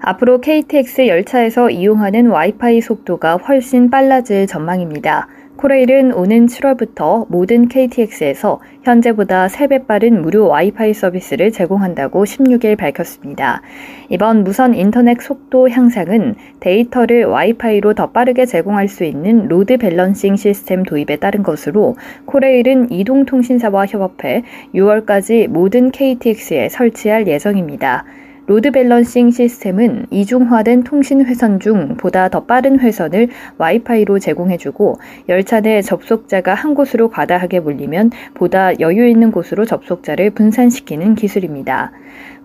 앞으로 KTX 열차에서 이용하는 와이파이 속도가 훨씬 빨라질 전망입니다. 코레일은 오는 7월부터 모든 KTX에서 현재보다 3배 빠른 무료 와이파이 서비스를 제공한다고 16일 밝혔습니다. 이번 무선 인터넷 속도 향상은 데이터를 와이파이로 더 빠르게 제공할 수 있는 load balancing 시스템 도입에 따른 것으로 코레일은 이동통신사와 협업해 6월까지 모든 KTX에 설치할 예정입니다. load balancing 시스템은 이중화된 통신 회선 중 보다 더 빠른 회선을 와이파이로 제공해주고 열차 내 접속자가 한 곳으로 과다하게 몰리면 보다 여유 있는 곳으로 접속자를 분산시키는 기술입니다.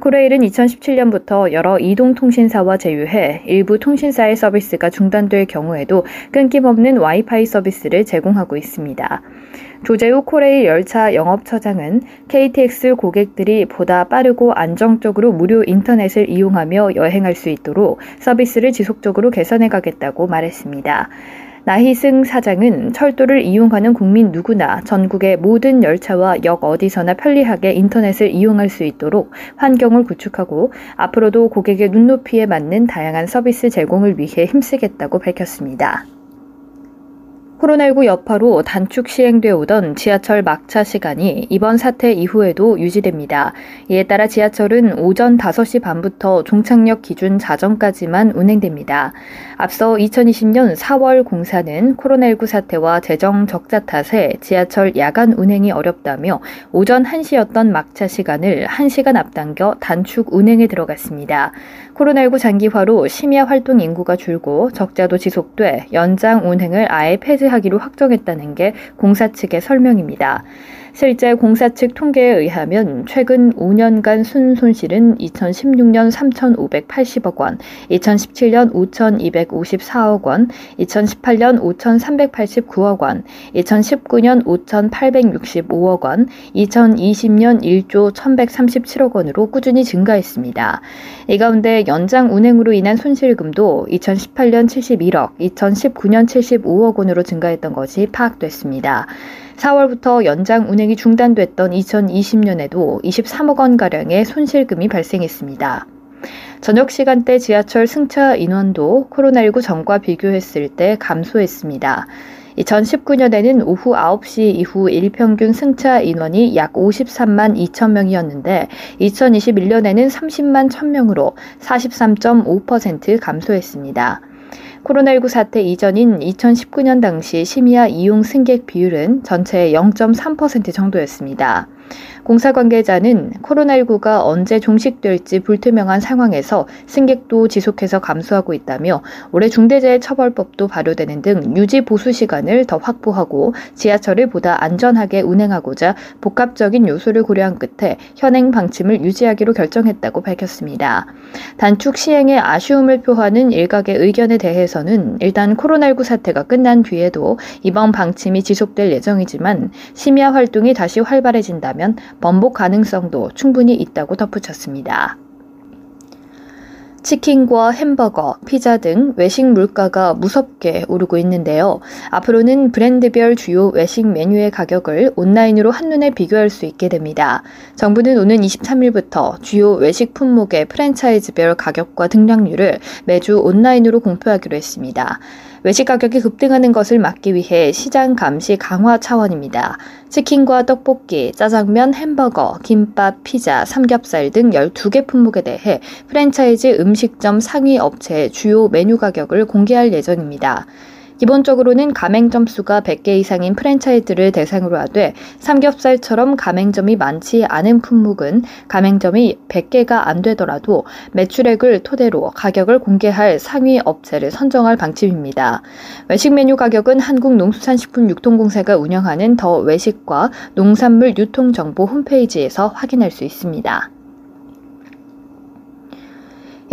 코레일은 2017년부터 여러 이동통신사와 제휴해 일부 통신사의 서비스가 중단될 경우에도 끊김없는 와이파이 서비스를 제공하고 있습니다. 조재우 코레일 열차 영업처장은 KTX 고객들이 보다 빠르고 안정적으로 무료 인터넷을 이용하며 여행할 수 있도록 서비스를 지속적으로 개선해 가겠다고 말했습니다. 나희승 사장은 철도를 이용하는 국민 누구나 전국의 모든 열차와 역 어디서나 편리하게 인터넷을 이용할 수 있도록 환경을 구축하고 앞으로도 고객의 눈높이에 맞는 다양한 서비스 제공을 위해 힘쓰겠다고 밝혔습니다. 코로나19 여파로 단축 시행되어 오던 지하철 막차 시간이 이번 사태 이후에도 유지됩니다. 이에 따라 지하철은 오전 5시 반부터 종착역 기준 자정까지만 운행됩니다. 앞서 2020년 4월 공사는 코로나19 사태와 재정 적자 탓에 지하철 야간 운행이 어렵다며 오전 1시였던 막차 시간을 1시간 앞당겨 단축 운행에 들어갔습니다. 코로나19 장기화로 심야 활동 인구가 줄고 적자도 지속돼 연장 운행을 아예 폐지하 기로 확정했다는 게 공사 측의 설명입니다. 실제 공사 측 통계에 의하면 최근 5년간 순 손실은 2016년 3,580억 원, 2017년 5,254억 원, 2018년 5,389억 원, 2019년 5,865억 원, 2020년 1조 1,137억 원으로 꾸준히 증가했습니다. 이 가운데 연장 운행으로 인한 손실금도 2018년 71억, 2019년 75억 원으로 증가했던 것이 파악됐습니다. 4월부터 연장 운행이 중단됐던 2020년에도 23억 원가량의 손실금이 발생했습니다. 저녁 시간대 지하철 승차 인원도 코로나19 전과 비교했을 때 감소했습니다. 2019년에는 오후 9시 이후 일평균 승차 인원이 약 53만 2천 명이었는데 2021년에는 30만 1,000명으로 43.5% 감소했습니다. 코로나19 사태 이전인 2019년 당시 심야 이용 승객 비율은 전체의 0.3% 정도였습니다. 공사 관계자는 코로나19가 언제 종식될지 불투명한 상황에서 승객도 지속해서 감소하고 있다며 올해 중대재해처벌법도 발효되는 등 유지 보수 시간을 더 확보하고 지하철을 보다 안전하게 운행하고자 복합적인 요소를 고려한 끝에 현행 방침을 유지하기로 결정했다고 밝혔습니다. 단축 시행에 아쉬움을 표하는 일각의 의견에 대해서는 일단 코로나19 사태가 끝난 뒤에도 이번 방침이 지속될 예정이지만 심야 활동이 다시 활발해진다면 번복 가능성도 충분히 있다고 덧붙였습니다. 치킨과 햄버거, 피자 등 외식 물가가 무섭게 오르고 있는데요. 앞으로는 브랜드별 주요 외식 메뉴의 가격을 온라인으로 한눈에 비교할 수 있게 됩니다. 정부는 오는 23일부터 주요 외식 품목의 프랜차이즈별 가격과 등락률을 매주 온라인으로 공표하기로 했습니다. 외식 가격이 급등하는 것을 막기 위해 시장 감시 강화 차원입니다. 치킨과 떡볶이, 짜장면, 햄버거, 김밥, 피자, 삼겹살 등 12개 품목에 대해 프랜차이즈 음식점 상위 업체의 주요 메뉴 가격을 공개할 예정입니다. 기본적으로는 가맹점 수가 100개 이상인 프랜차이즈를 대상으로 하되 삼겹살처럼 가맹점이 많지 않은 품목은 가맹점이 100개가 안 되더라도 매출액을 토대로 가격을 공개할 상위 업체를 선정할 방침입니다. 외식 메뉴 가격은 한국농수산식품유통공사가 운영하는 더 외식과 농산물 유통정보 홈페이지에서 확인할 수 있습니다.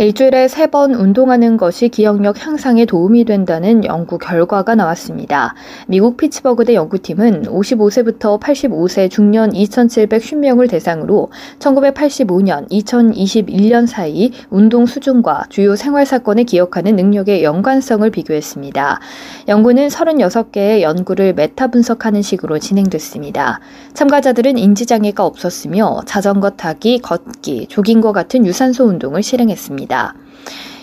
일주일에 세 번 운동하는 것이 기억력 향상에 도움이 된다는 연구 결과가 나왔습니다. 미국 피츠버그대 연구팀은 55세부터 85세 중년 2,750명을 대상으로 1985년, 2021년 사이 운동 수준과 주요 생활 사건을 기억하는 능력의 연관성을 비교했습니다. 연구는 36개의 연구를 메타 분석하는 식으로 진행됐습니다. 참가자들은 인지장애가 없었으며 자전거 타기, 걷기, 조깅과 같은 유산소 운동을 실행했습니다. 있습니다.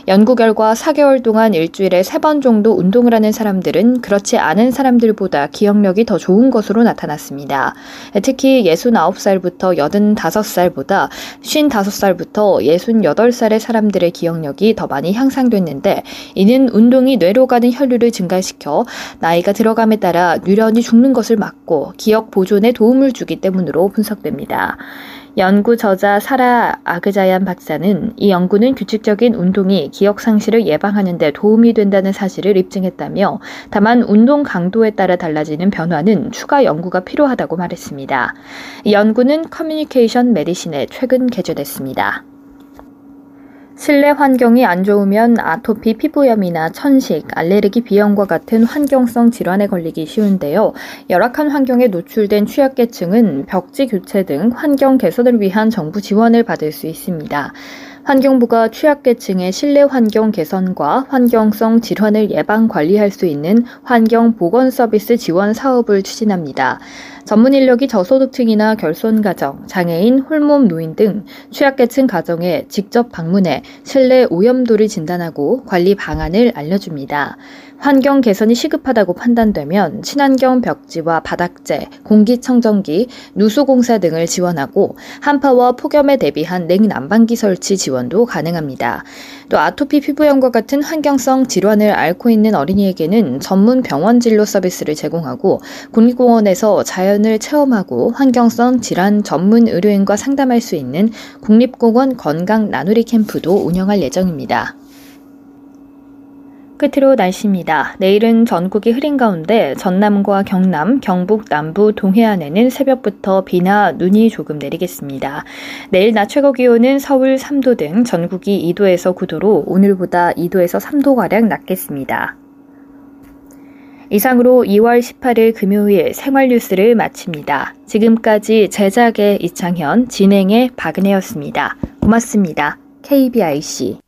연구 결과 4개월 동안 일주일에 3번 정도 운동을 하는 사람들은 그렇지 않은 사람들보다 기억력이 더 좋은 것으로 나타났습니다. 특히 69살부터 85살보다 55살부터 68살의 사람들의 기억력이 더 많이 향상됐는데 이는 운동이 뇌로 가는 혈류를 증가시켜 나이가 들어감에 따라 뇌련이 죽는 것을 막고 기억 보존에 도움을 주기 때문으로 분석됩니다. 연구 저자 사라 아그자얀 박사는 이 연구는 규칙적인 운동이 기억 상실을 예방하는 데 도움이 된다는 사실을 입증했다며 다만 운동 강도에 따라 달라지는 변화는 추가 연구가 필요하다고 말했습니다. 이 연구는 커뮤니케이션 메디신에 최근 게재됐습니다. 실내 환경이 안 좋으면 아토피 피부염이나 천식, 알레르기 비염과 같은 환경성 질환에 걸리기 쉬운데요. 열악한 환경에 노출된 취약계층은 벽지 교체 등 환경 개선을 위한 정부 지원을 받을 수 있습니다. 환경부가 취약계층의 실내 환경 개선과 환경성 질환을 예방 관리할 수 있는 환경 보건 서비스 지원 사업을 추진합니다. 전문 인력이 저소득층이나 결손 가정, 장애인, 홀몸 노인 등 취약계층 가정에 직접 방문해 실내 오염도를 진단하고 관리 방안을 알려줍니다. 환경 개선이 시급하다고 판단되면 친환경 벽지와 바닥재, 공기청정기, 누수공사 등을 지원하고 한파와 폭염에 대비한 냉난방기 설치 지원도 가능합니다. 또 아토피 피부염과 같은 환경성 질환을 앓고 있는 어린이에게는 전문 병원 진료 서비스를 제공하고 국립공원에서 자연을 체험하고 환경성 질환 전문 의료인과 상담할 수 있는 국립공원 건강 나누리 캠프도 운영할 예정입니다. 끝으로 날씨입니다. 내일은 전국이 흐린 가운데 전남과 경남, 경북 남부 동해안에는 새벽부터 비나 눈이 조금 내리겠습니다. 내일 낮 최고 기온은 서울 3도 등 전국이 2도에서 9도로 오늘보다 2도에서 3도가량 낮겠습니다. 이상으로 2월 18일 금요일 생활 뉴스를 마칩니다. 지금까지 제작의 이창현, 진행의 박은혜였습니다. 고맙습니다. KBIC